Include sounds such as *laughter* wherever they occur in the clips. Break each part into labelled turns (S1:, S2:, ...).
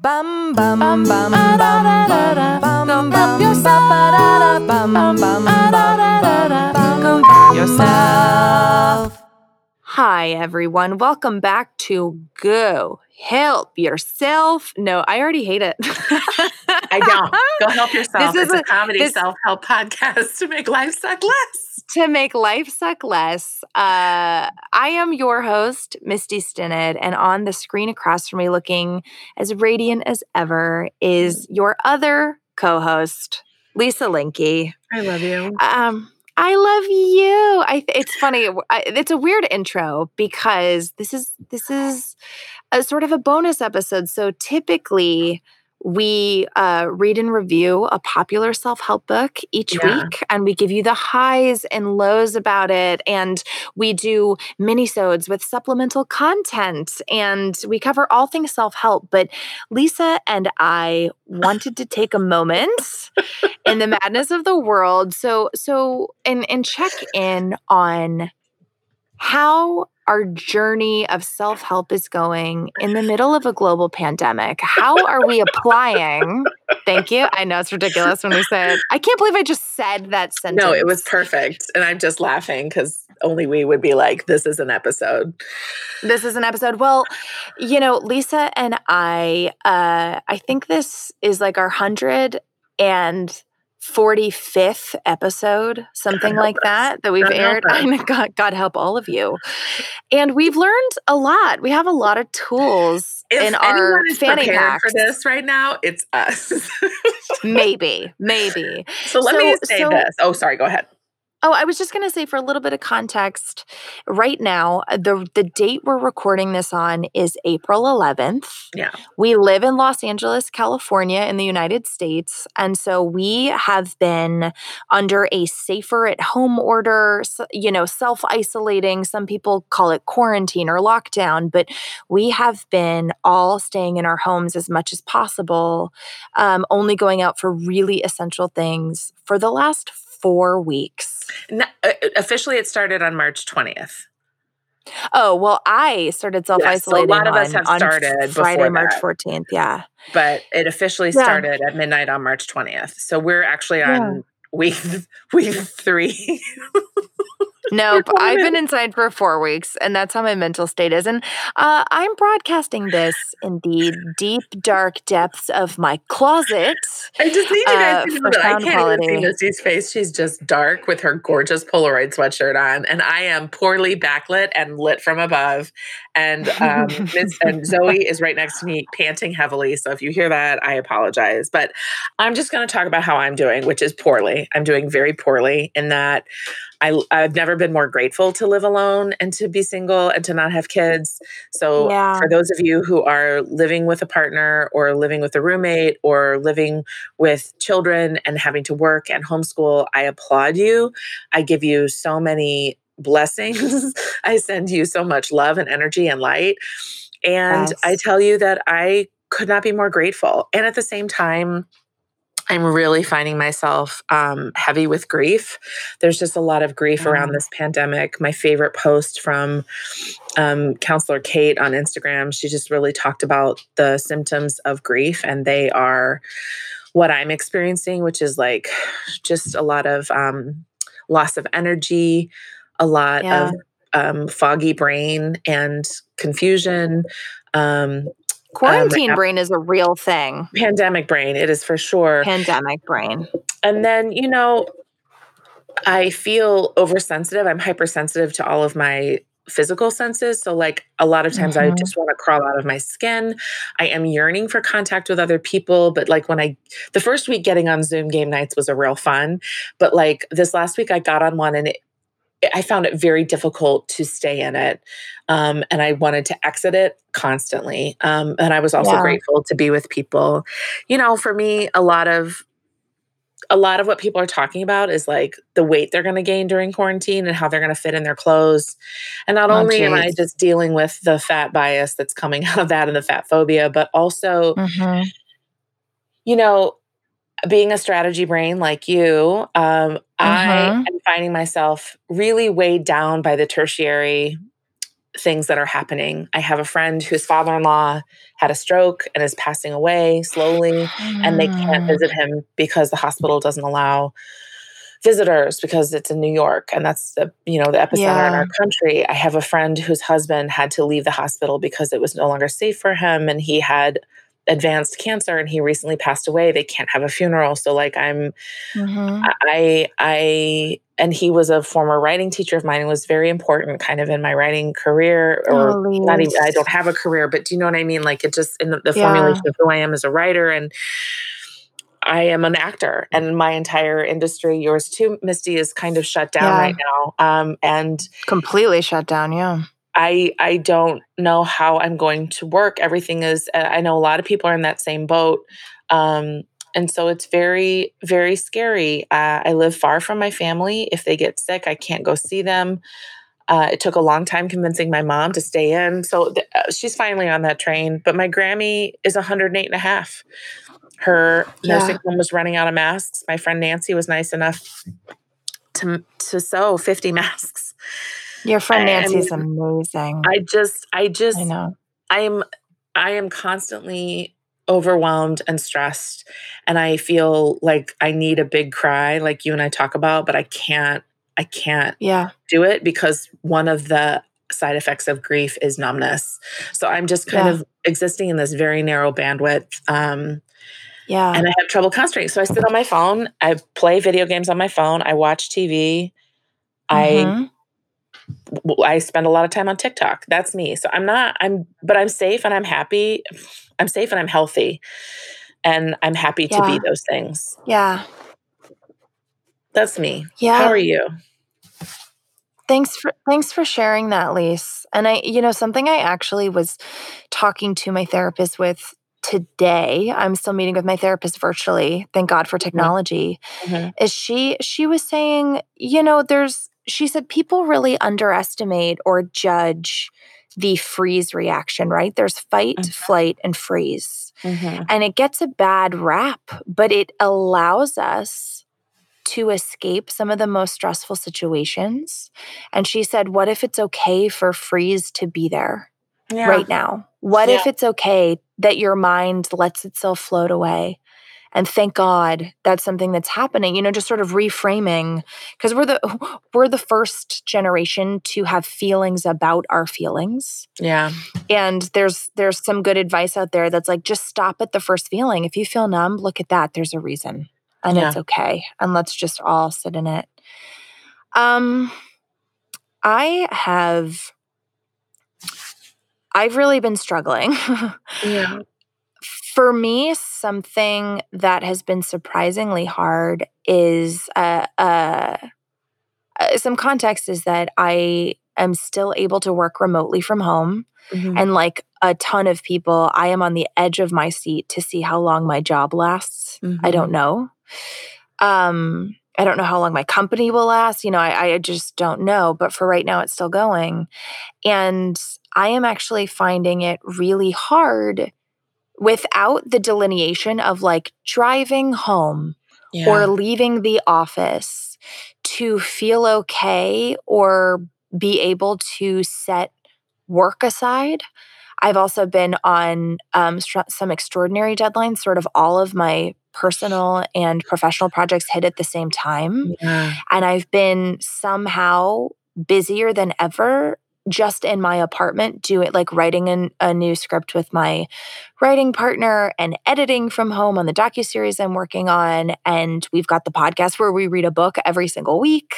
S1: Bum bum bum bum bum bum bum bum yourself. Bum bum bum bum bum yourself. Hi everyone, welcome back to Go Help Yourself. No, I already hate it.
S2: I don't. Go help *laughs* yourself.
S1: This
S2: it's
S1: is
S2: a,
S1: a-
S2: comedy
S1: this-
S2: self-help *laughs* podcast to make life suck less.
S1: To make life suck less, uh, I am your host, Misty Stinnett, and on the screen across from me, looking as radiant as ever, is your other co-host, Lisa Linke.
S2: I love you.
S1: Um, I love you. I. th- It's funny. I, it's a weird intro because this is this is a sort of a bonus episode. So typically. We uh, read and review a popular self help book each
S2: Yeah.
S1: week, and we give you the highs and lows about it. And we do minisodes with supplemental content, and we cover all things self help. But Lisa and I wanted to take a moment in the madness of the world. So so and and check in on how our journey of self-help is going in the middle of a global pandemic. How are we applying? *laughs* Thank you. I know it's ridiculous when we say it. I can't believe I just said that sentence.
S2: No, it was perfect. And I'm just laughing because only we would be like, this is an episode.
S1: This is an episode. Well, you know, Lisa and I, uh, I think this is like our hundred and 45th episode, something like that, that we've
S2: God
S1: aired. *laughs* God, God help all of you. And we've learned a lot. We have a lot of tools
S2: If
S1: in our fanny packs.
S2: for this right now, it's us. *laughs*
S1: Maybe, maybe.
S2: so let me say
S1: so-
S2: this. Oh, sorry. Go ahead.
S1: Oh, I was just going to say for a little bit of context, right now, uh, the the date we're recording this on is April 11th.
S2: Yeah.
S1: We live in Los Angeles, California in the United States, and so we have been under a safer at home order, you know, self-isolating. Some people call it quarantine or lockdown, but we have been all staying in our homes as much as possible, um, only going out for really essential things for the last 4 weeks.
S2: No, uh, officially, it started on March 20th.
S1: Oh well, I started self isolating.
S2: A lot of us
S1: on,
S2: have started
S1: Friday,
S2: before
S1: March
S2: that.
S1: fourteenth. Yeah,
S2: but it officially
S1: Yeah.
S2: started at midnight on March 20th. So we're actually on week *laughs* week three. *laughs*
S1: nope. I've been inside for four weeks, and that's how my mental state is. And uh, I'm broadcasting this in the deep, dark depths of my closet.
S2: I just need you guys
S1: Uh,
S2: to know that I can't
S1: quality.
S2: even see Misty's face. She's just dark with her gorgeous Polaroid sweatshirt on, and I am poorly backlit and lit from above. And um, Miss and *laughs* Zoe is right next to me, panting heavily. So if you hear that, I apologize. But I'm just going to talk about how I'm doing, which is poorly. I'm doing very poorly in that I, I've never been more grateful to live alone and to be single and to not have kids. So
S1: Yeah.
S2: for those of you who are living with a partner or living with a roommate or living with children and having to work and homeschool, I applaud you. I give you so many blessings. *laughs* I send you so much love and energy and light. And I tell you that I could not be more grateful. And at the same time, I'm really finding myself um, heavy with grief. There's just a lot of grief around this pandemic. My favorite post from um, Counselor Kate on Instagram, she just really talked about the symptoms of grief, and they are what I'm experiencing, which is like just a lot of um, loss of energy, a lot
S1: Yeah.
S2: of um, foggy brain and confusion. Um,
S1: Quarantine
S2: ap-
S1: brain is a real thing.
S2: pandemic brain, it is for sure.
S1: Pandemic brain.
S2: And then, you know, I feel oversensitive. I'm hypersensitive to all of my physical senses. So, like, a lot of times I
S1: Mhm.
S2: just want to crawl out of my skin. I am yearning for contact with other people. But, like, when I, the first week getting on Zoom game nights was a real fun. But, like, this last week I got on one and it, I found it very difficult to stay in it. Um, and I wanted to exit it constantly. Um, and I was also
S1: Yeah.
S2: grateful to be with people. You know, for me, a lot of a lot of what people are talking about is like the weight they're going to gain during quarantine and how they're going to fit in their clothes. And not
S1: Oh,
S2: only am I just dealing with the fat bias that's coming *laughs* out of that and the fat phobia, but also,
S1: Mhm.
S2: you know, being a strategy brain like you, um, I
S1: Mhm.
S2: am finding myself really weighed down by the tertiary things that are happening. I have a friend whose father in law had a stroke and is passing away slowly, and they can't
S1: Mm.
S2: visit him because the hospital doesn't allow visitors because it's in New York and that's the you know the epicenter in our country. I have a friend whose husband had to leave the hospital because it was no longer safe for him and he had advanced cancer and he recently passed away. They can't have a funeral. So like I'm
S1: Mhm.
S2: I I and he was a former writing teacher of mine and was very important kind of in my writing career or
S1: Oh,
S2: not even I don't have a career, but do you know what I mean? Like it just in the, the
S1: Yeah.
S2: formulation of who I am as a writer and I am an actor and my entire industry, yours too, Misty, is kind of shut down
S1: Yeah.
S2: right now. Um, and
S1: Completely shut down, yeah.
S2: I I don't know how I'm going to work. Everything is uh, I know a lot of people are in that same boat. Um, and so it's very very scary. Uh, I live far from my family. If they get sick, I can't go see them. Uh, it took a long time convincing my mom to stay in. So th- uh, she's finally on that train. But my Grammy is 108 and a half. Her nursing home was running out of masks. My friend Nancy was nice enough to, to sew 50 *laughs* masks.
S1: Your friend
S2: I- I
S1: Nancy's
S2: mean,
S1: amazing.
S2: I just, I just,
S1: I know.
S2: I am I am constantly overwhelmed and stressed and I feel like I need a big cry like you and I talk about but I can't I can't
S1: Yeah.
S2: do it because one of the side effects of grief is numbness. So I'm just kind
S1: Yeah.
S2: of existing in this very narrow bandwidth um
S1: Yeah.
S2: and I have trouble concentrating. So I sit on my phone, I play video games on my phone, I watch TV. I
S1: Mhm.
S2: w- I spend a lot of time on TikTok. That's me. So I'm not, I'm, but I'm safe and I'm happy. I'm safe and I'm healthy. And I'm happy to
S1: Yeah.
S2: be those things.
S1: Yeah.
S2: That's me.
S1: Yeah.
S2: How are you?
S1: Thanks for thanks for sharing that, Lise. And I, you know, something I actually was talking to my therapist with today. I'm still meeting with my therapist virtually. Thank God for technology.
S2: Mhm.
S1: Is she she was saying, you know, there's she said people really underestimate or judge the freeze reaction, right? There's fight,
S2: Mhm.
S1: flight, and freeze.
S2: Mhm.
S1: And it gets a bad rap, but it allows us to escape some of the most stressful situations. And she said, What if it's okay for freeze to be there
S2: Yeah.
S1: right now? What
S2: Yeah.
S1: if it's okay that your mind lets itself float away? And thank God that's something that's happening, you know, just sort of reframing because we're the *laughs* we're the first generation to have feelings about our feelings
S2: Yeah.
S1: and there's there's some good advice out there that's like just stop at the first feeling if you feel numb look at that there's a reason and
S2: Yeah.
S1: it's okay and let's just all sit in it um i have i've really been struggling *laughs*
S2: Yeah.
S1: For me something that has been surprisingly hard is uh, uh, uh, some context is that i am still able to work remotely from home
S2: Mhm.
S1: and like a ton of people, I am on the edge of my seat to see how long my job lasts. I
S2: Mhm.
S1: don't know. Um, I don't know how long my company will last. You know, I, I just don't know. But for right now, it's still going. And I am actually finding it really hard without the delineation of like driving home
S2: yeah.
S1: or leaving the office to feel okay or be able to set work aside. I've also been on um, str- some extraordinary deadlines, sort of all of my personal and professional projects hit at the same time.
S2: yeah.
S1: And I've been somehow busier than ever just in my apartment do it like writing an, a new script with my writing partner and editing from home on the docu-series i'm working on and we've got the podcast where we read a book every single week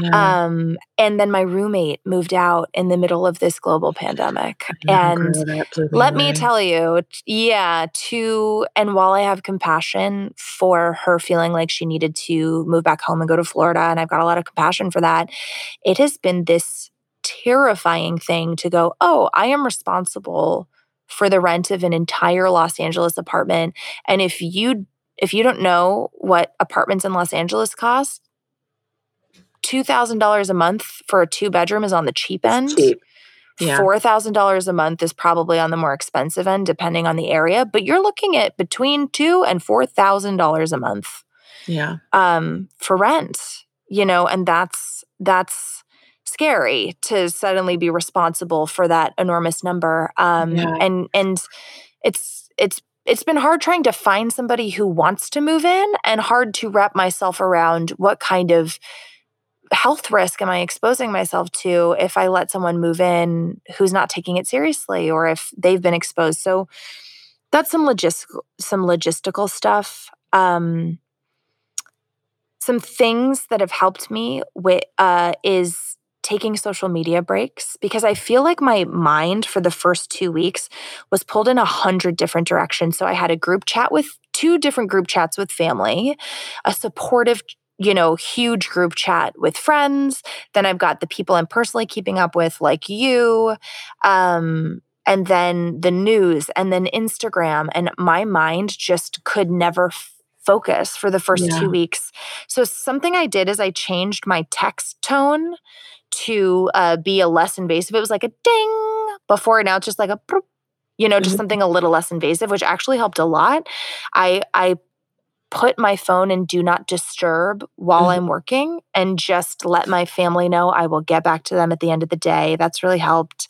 S2: Yeah.
S1: um, and then my roommate moved out in the middle of this global pandemic
S2: I know,
S1: and
S2: girl,
S1: let me tell you, yeah, to and while I have compassion for her feeling like she needed to move back home and go to Florida, and I've got a lot of compassion for that, it has been this terrifying thing to go, oh, I am responsible for the rent of an entire Los Angeles apartment. And if you if you don't know what apartments in Los Angeles cost, $2,000 a month for a two bedroom is on the cheap end.
S2: Cheap. Yeah.
S1: Four thousand dollars a month is probably on the more expensive end, depending on the area. But you're looking at between two and four thousand dollars a month
S2: Yeah.
S1: um, for rent. You know, and that's that's scary to suddenly be responsible for that enormous number. Um,
S2: Yeah.
S1: and and it's it's it's been hard trying to find somebody who wants to move in and hard to wrap myself around what kind of health risk am I exposing myself to if I let someone move in who's not taking it seriously or if they've been exposed. So that's some logistical some logistical stuff. Um, some things that have helped me with uh, is taking social media breaks because I feel like my mind for the first two weeks was pulled in a hundred different directions. So I had a group chat with two different group chats with family, a supportive you know, huge group chat with friends. Then I've got the people I'm personally keeping up with, like you, um, and then the news, and then Instagram. And my mind just could never f- focus for the first
S2: Yeah.
S1: two weeks. So, something I did is I changed my text tone to uh, be a less invasive. It was like a ding before, now it's just like a, you know, just
S2: Mhm.
S1: something a little less invasive, which actually helped a lot. I I put my phone in do not disturb while
S2: Mhm.
S1: I'm working and just let my family know I will get back to them at the end of the day. That's really helped.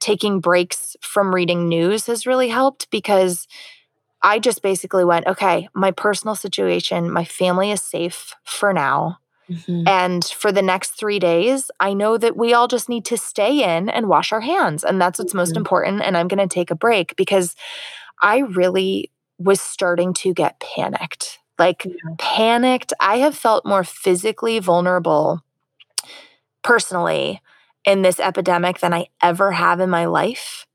S1: Taking breaks from reading news has really helped because I just basically went, okay, my personal situation, my family is safe for now.
S2: Mhm.
S1: And for the next three days, I know that we all just need to stay in and wash our hands. And that's what's most
S2: Mhm.
S1: important. And I'm going to take a break because I really was starting to get panicked. Like,
S2: Yeah.
S1: panicked. I have felt more physically vulnerable personally in this epidemic than I ever have in my life.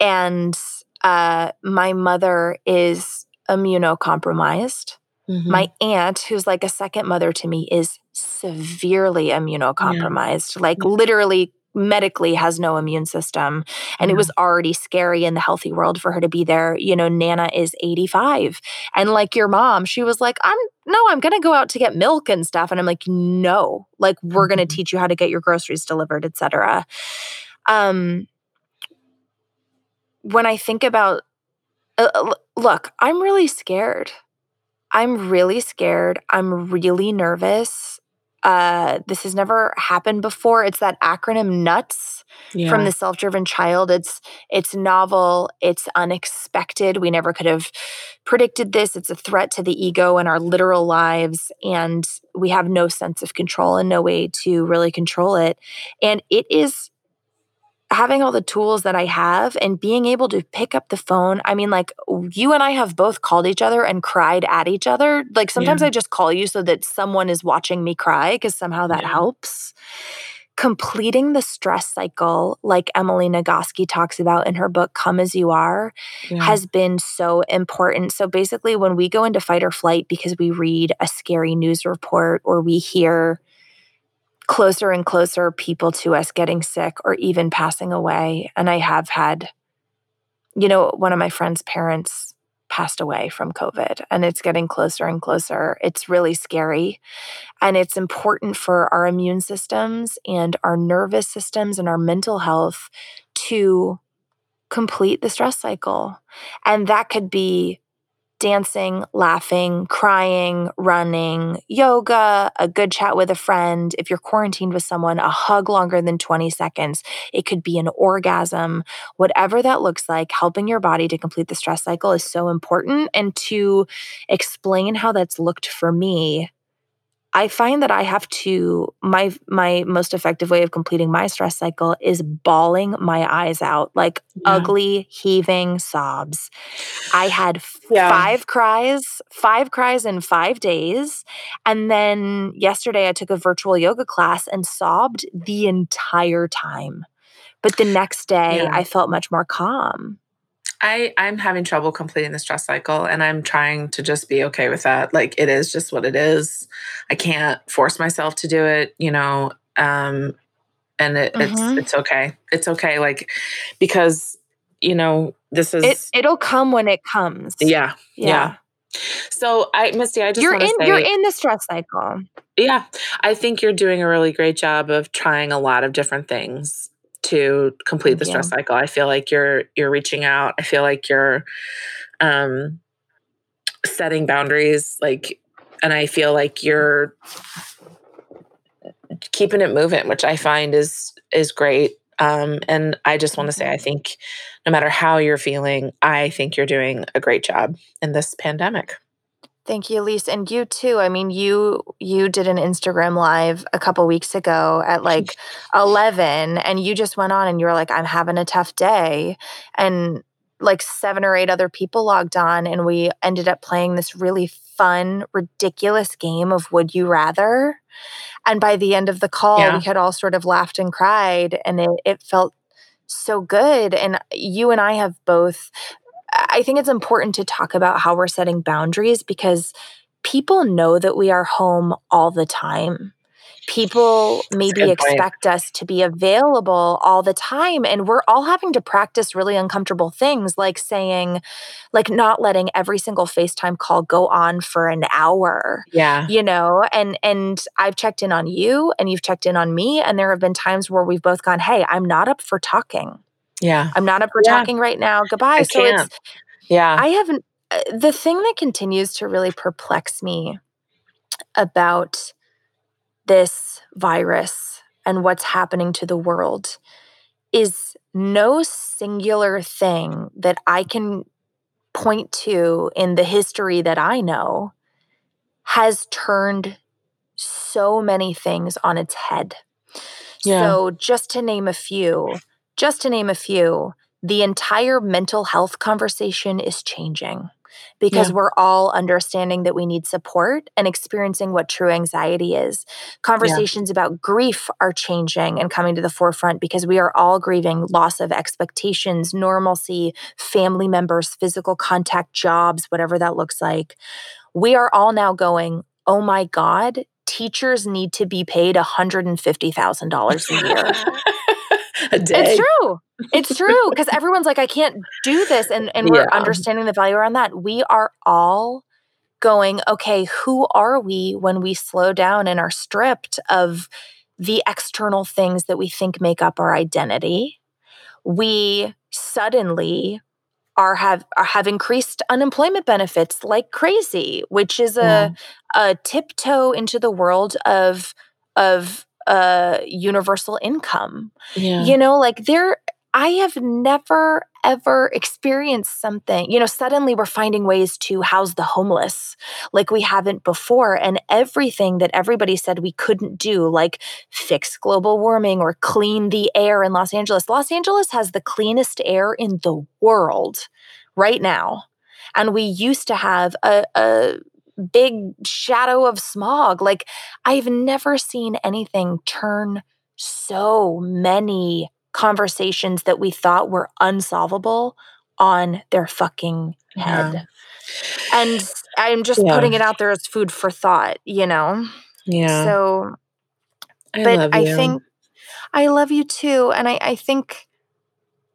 S1: And uh, my mother is immunocompromised.
S2: Mhm.
S1: My aunt, who's like a second mother to me, is severely immunocompromised, like
S2: Yeah.
S1: literally medically has no immune system. And it was already scary in the healthy world for her to be there. You know, Nana is 85. And like your mom, she was like, I'm no, I'm gonna go out to get milk and stuff. And I'm like, no, like we're gonna
S2: Mhm.
S1: teach you how to get your groceries delivered, etc. Um when I think about uh, uh, look, I'm really scared. I'm really scared. I'm really nervous. Uh, this has never happened before. It's that acronym NUTS
S2: yeah.
S1: from the self-driven child. It's it's novel. It's unexpected. We never could have predicted this. It's a threat to the ego and our literal lives, and we have no sense of control and no way to really control it. And it is having all the tools that I have and being able to pick up the phone. I mean, like you and I have both called each other and cried at each other. Like sometimes
S2: Yeah.
S1: I just call you so that someone is watching me cry because somehow that
S2: Yeah.
S1: helps. Completing the stress cycle, like Emily Nagoski talks about in her book, Come As You Are,
S2: Yeah.
S1: has been so important. So basically, when we go into fight or flight because we read a scary news report or we hear closer and closer people to us getting sick or even passing away. And I have had, you know, one of my friend's parents passed away from COVID and it's getting closer and closer. It's really scary. And it's important for our immune systems and our nervous systems and our mental health to complete the stress cycle. And that could be dancing, laughing, crying, running, yoga, a good chat with a friend. If you're quarantined with someone, a hug longer than 20 seconds. It could be an orgasm. Whatever that looks like, helping your body to complete the stress cycle is so important. And to explain how that's looked for me, I find that I have to my my most effective way of completing my stress cycle is bawling my eyes out like
S2: Yeah.
S1: ugly heaving sobs. I had f-
S2: Yeah.
S1: five cries, five cries in 5 days, and then yesterday I took a virtual yoga class and sobbed the entire time. But the next day
S2: Yeah.
S1: I felt much more calm.
S2: I I'm having trouble completing the stress cycle and I'm trying to just be okay with that. Like it is just what it is. I can't force myself to do it, you know. Um and it,
S1: Mhm.
S2: it's it's okay. It's okay like because you know, this is
S1: It it'll come when it comes.
S2: yeah.
S1: Yeah.
S2: Yeah. So I Misty, I just
S1: You're in
S2: say
S1: you're in the stress cycle.
S2: Yeah, I think you're doing a really great job of trying a lot of different things to complete the stress
S1: you.
S2: cycle. I feel like you're you're reaching out. I feel like you're um setting boundaries like and I feel like you're keeping it moving, which I find is is great. Um, and I just want to say, I
S1: Mm-hmm.
S2: think no matter how you're feeling, I think you're doing a great job in this pandemic.
S1: Thank you, Elise, and you too. I mean, you you did an Instagram live a couple weeks ago at like 11 and you just went on and you were like I'm having a tough day. And like seven or eight other people logged on and we ended up playing this really fun ridiculous game of would you rather. And by the end of the call
S2: Yeah.
S1: we had all sort of laughed and cried and it, it felt so good. And you and I have both I think it's important to talk about how we're setting boundaries because people know that we are home all the time. People maybe expect us to be available all the time. And we're all having to practice really uncomfortable things like saying, like not letting every single FaceTime call go on for an hour
S2: Yeah.
S1: you know and and i've checked in on you and you've checked in on me and there have been times where we've both gone hey i'm not up for talking
S2: Yeah.
S1: i'm not up for
S2: Yeah.
S1: talking right now goodbye
S2: I
S1: so
S2: can't.
S1: it's
S2: Yeah.
S1: I haven't. uh, The thing that continues to really perplex me about this virus and what's happening to the world is no singular thing that I can point to in the history that I know has turned so many things on its head.
S2: Yeah.
S1: So, just to name a few, just to name a few, the entire mental health conversation is changing because
S2: Yeah.
S1: we're all understanding that we need support and experiencing what true anxiety is. Conversations about grief are changing and coming to the forefront because we are all grieving loss of expectations, normalcy, family members, physical contact, jobs, whatever that looks like. We are all now going, oh my God, teachers need to be paid $150,000 a year. *laughs* *laughs*
S2: a day.
S1: It's true. It's *laughs* true because everyone's like, I can't do this, and and we're
S2: Yeah.
S1: understanding the value around that. We are all going, okay, who are we when we slow down and are stripped of the external things that we think make up our identity? We suddenly are have are, have increased unemployment benefits like crazy, which is a hmm. a tiptoe into the world of of uh universal income
S2: Yeah.
S1: you know like there i have never ever experienced something you know suddenly we're finding ways to house the homeless like we haven't before and everything that everybody said we couldn't do like fix global warming or clean the air in los angeles los angeles has the cleanest air in the world right now and we used to have a, a big shadow of smog like i've never seen anything turn so many conversations that we thought were unsolvable on their fucking head. And I'm just
S2: Yeah.
S1: putting it out there as food for thought, you know?
S2: Yeah.
S1: So,
S2: I
S1: but
S2: love
S1: I think I love you too. And I, I think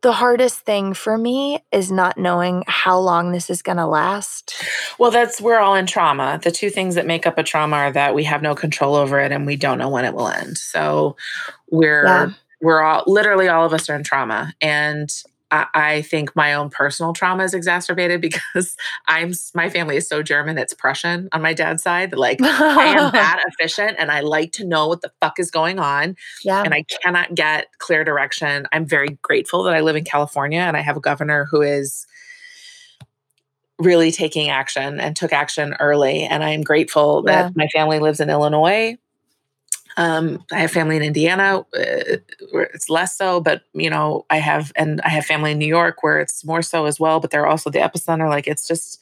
S1: the hardest thing for me is not knowing how long this is going to last.
S2: Well, that's we're all in trauma. The two things that make up a trauma are that we have no control over it and we don't know when it will end. So we're
S1: Yeah.
S2: we're all literally all of us are in trauma. And I, I think my own personal trauma is exacerbated *laughs* because I'm my family is so German, it's Prussian on my dad's side. Like I am *laughs* that efficient and I like to know what the fuck is going on.
S1: yeah.
S2: and I cannot get clear direction. I'm very grateful that I live in California and I have a governor who is really taking action and took action early. And I'm grateful
S1: Yeah.
S2: that my family lives in Illinois. Um, I have family in Indiana uh, where it's less so, but you know, I have, and I have family in New York where it's more so as well, but they're also the epicenter. Like it's just,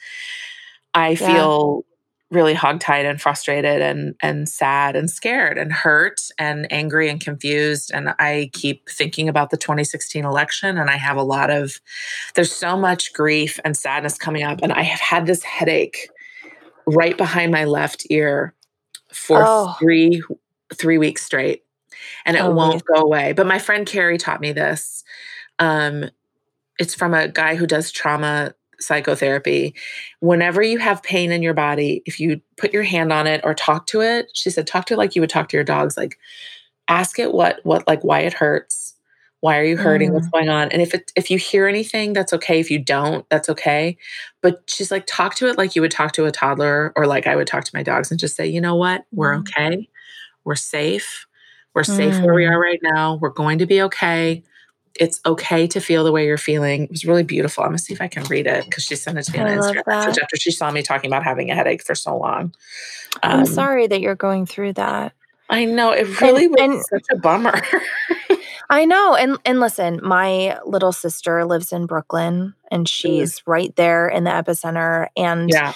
S2: I
S1: Yeah.
S2: feel really hogtied and frustrated and and sad and scared and hurt and angry and confused and I keep thinking about the 2016 election and I have a lot of there's so much grief and sadness coming up and I have had this headache right behind my left ear for
S1: Oh.
S2: 3 3 weeks straight and it
S1: Oh,
S2: won't
S1: Lisa.
S2: go away but my friend Carrie taught me this um it's from a guy who does trauma psychotherapy. Whenever you have pain in your body, if you put your hand on it or talk to it, she said, talk to it like you would talk to your dogs. Like, ask it what, what, like, why it hurts. Why are you hurting? What's going on? And if it, if you hear anything, that's okay. If you don't, that's okay. But she's like, talk to it like you would talk to a toddler or like I would talk to my dogs and just say, you know what? We're
S1: Mhm.
S2: okay. We're safe. We're safe where we are right now. We're going to be okay. It's okay to feel the way you're feeling. It was really beautiful. I'm gonna see if I can read it because she sent it to me on
S1: I
S2: Instagram message after she saw me talking about having a headache for so long.
S1: I'm
S2: Um,
S1: sorry that you're going through that.
S2: I know it really was
S1: and-
S2: such a bummer. *laughs*
S1: I know. And and listen, my little sister lives in Brooklyn and she's right there in the epicenter. And
S2: yeah,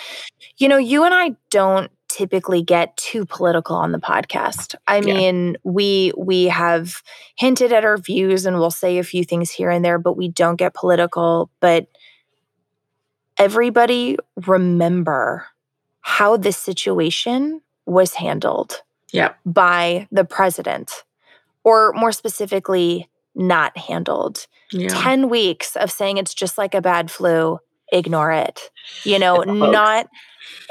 S1: you know, you and I don't typically get too political on the podcast. I
S2: Yeah.
S1: mean, we we have hinted at our views and we'll say a few things here and there, but we don't get political. But everybody remember how this situation was handled
S2: yeah,
S1: by the president, or more specifically, not handled.
S2: yeah.
S1: 10 weeks of saying it's just like a bad flu, ignore it. You *laughs* know, not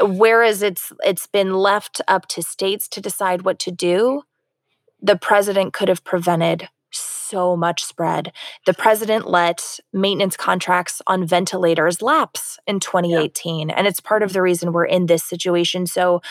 S1: whereas it's it's been left up to states to decide what to do, the president could have prevented so much spread. The president let maintenance contracts on ventilators lapse in 2018 and it's part of the reason we're in this situation. So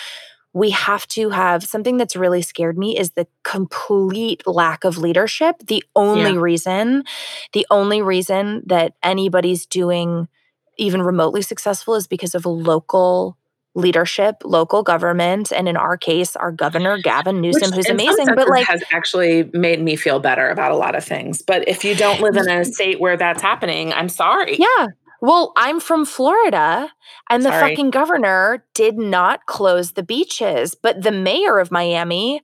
S1: we have to have something that's really scared me is the complete lack of leadership. The only
S2: Yeah.
S1: reason, the only reason that anybody's doing even remotely successful is because of local leadership, local government, and in our case, our governor Gavin Newsom,
S2: Which
S1: who's amazing. But like,
S2: has actually made me feel better about a lot of things. But if you don't live in a state where that's happening, I'm sorry.
S1: yeah. Well, I'm from Florida, and the
S2: Sorry.
S1: fucking governor did not close the beaches, but the mayor of Miami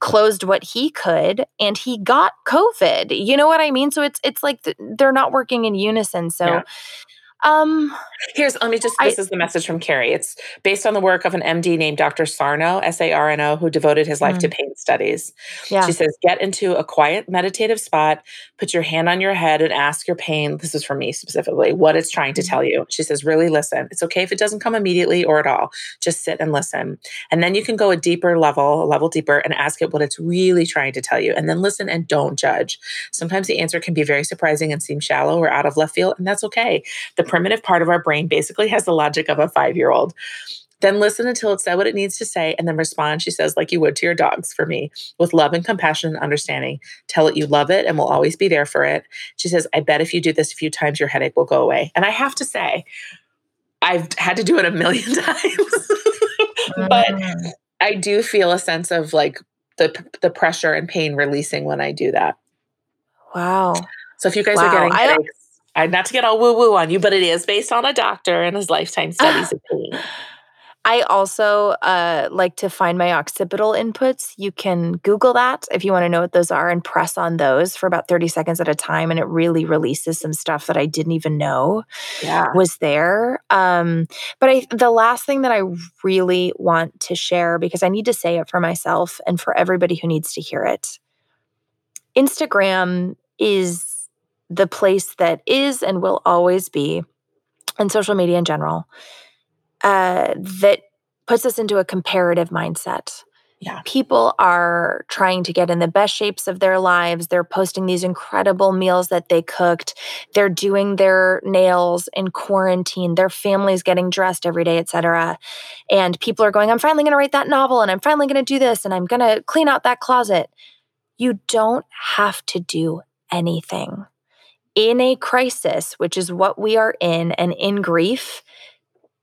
S1: closed what he could and he got covid you know what i mean so it's it's like th- they're not working in unison so
S2: Yeah.
S1: Um
S2: Here's let me just
S1: I-
S2: this is the message from Carrie. It's based on the work of an MD named Dr. Sarno, S A R N O, who devoted his life to pain studies.
S1: yeah
S2: She says, get into a quiet meditative spot, put your hand on your head and ask your pain. This is for me specifically, what it's trying to tell you. She says, really listen. It's okay if it doesn't come immediately or at all. Just sit and listen. And then you can go a deeper level, a level deeper, and ask it what it's really trying to tell you. And then listen and don't judge. Sometimes the answer can be very surprising and seem shallow or out of left field, and that's okay. The primitive part of our brain basically has the logic of a five year old. Then listen until it said what it needs to say and then respond, she says, like you would to your dogs for me, with love and compassion and understanding. Tell it you love it and will always be there for it. She says, I bet if you do this a few times, your headache will go away. And I have to say, I've had to do it a million *laughs* times. but
S1: Mm.
S2: I do feel a sense of like the the pressure and pain releasing when I do that.
S1: wow
S2: So if you guys
S1: Wow,
S2: are getting headaches, I, not to get all woo woo on you, but it is based on a doctor and his lifetime *sighs* studies of pain.
S1: I also uh, like to find my occipital inputs. You can Google that if you want to know what those are and press on those for about 30 seconds at a time. And it really releases some stuff that I didn't even know
S2: Yeah.
S1: was there. Um, but I, the last thing that I really want to share, because I need to say it for myself and for everybody who needs to hear it Instagram is the place that is and will always be, and social media in general, uh, that puts us into a comparative mindset.
S2: Yeah.
S1: People are trying to get in the best shapes of their lives. They're posting these incredible meals that they cooked. They're doing their nails in quarantine. Their family's getting dressed every day, etc. And people are going, I'm finally going to write that novel and I'm finally going to do this and I'm going to clean out that closet. You don't have to do anything. In a crisis, which is what we are in, and in grief,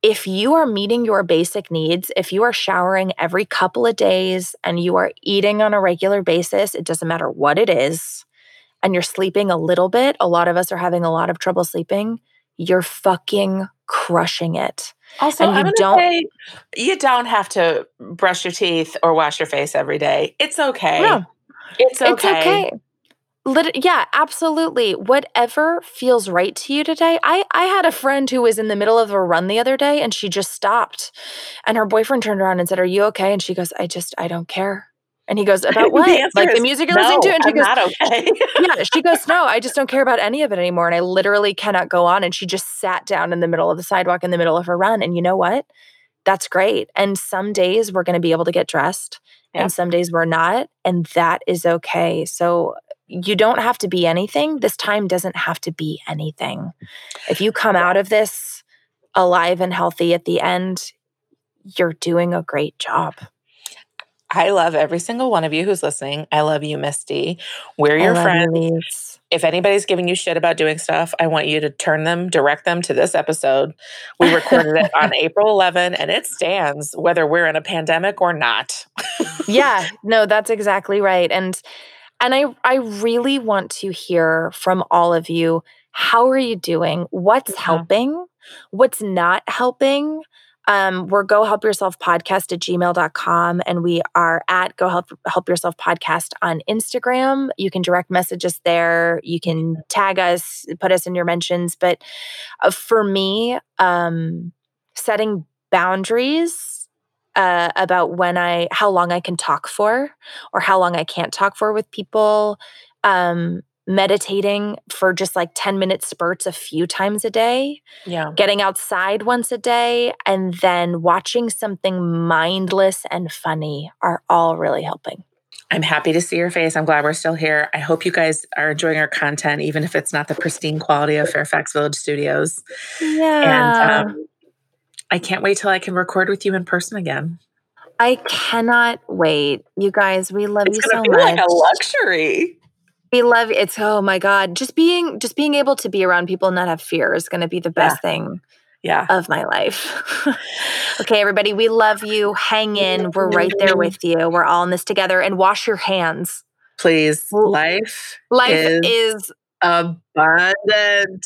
S1: if you are meeting your basic needs, if you are showering every couple of days and you are eating on a regular basis, it doesn't matter what it is, and you're sleeping a little bit, a lot of us are having a lot of trouble sleeping, you're fucking crushing it.
S2: Also,
S1: And you
S2: I'm
S1: don't-
S2: say you don't have to brush your teeth or wash your face every day. It's okay.
S1: No.
S2: It's okay.
S1: It's okay. Lit- yeah, absolutely. Whatever feels right to you today. I I had a friend who was in the middle of a run the other day and she just stopped. And her boyfriend turned around and said, "Are you okay?" And she goes, "I just I don't care." And he goes, *laughs* "About what?"
S2: The
S1: like the music you're listening to? And she
S2: I'm
S1: goes,
S2: not okay.
S1: yeah, she goes, no, I just *laughs* don't care about any of it anymore. And I literally cannot go on. And she just sat down in the middle of the sidewalk in the middle of her run. And you know what? That's great. And some days we're going to be able to get dressed,
S2: Yeah.
S1: and some days we're not. And that is okay. So you don't have to be anything. This time doesn't have to be anything. If you come out of this alive and healthy at the end, you're doing a great job.
S2: I love every single one of you who's listening. I love you, Misty. We're your friends. You, if anybody's giving you shit about doing stuff, I want you to turn them, direct them to this episode. We recorded it on *laughs* April 11 and it stands whether we're in a pandemic or not.
S1: yeah, *laughs* no, that's exactly right. And and I I really want to hear from all of you. How are you doing? What's yeah. helping? What's not helping? Um, we're Go Help Yourself Podcast at gmail.com and we are at Go Help, Help Yourself Podcast on Instagram. You can direct message us there. You can tag us, put us in your mentions. But uh, for me, um, setting boundaries uh, about when I, how long I can talk for or how long I can't talk for with people. Um, meditating for just like 10 minute spurts a few times a day.
S2: Yeah.
S1: Getting outside once a day and then watching something mindless and funny are all really helping.
S2: I'm happy to see your face. I'm glad we're still here. I hope you guys are enjoying our content, even if it's not the pristine quality of Fairfax Village Studios.
S1: Yeah. And um,
S2: I can't wait till I can record with you in person again.
S1: I cannot wait. You guys, we love
S2: it's
S1: you so
S2: much. like a luxury.
S1: We love it's oh my god, just being just being able to be around people and not have fear is going to be the best yeah. thing
S2: yeah.
S1: of my life. *laughs* okay, everybody, we love you. Hang in. We're right there *laughs* with you. We're all in this together and wash your hands.
S2: Please. Life
S1: life is, is
S2: abundant.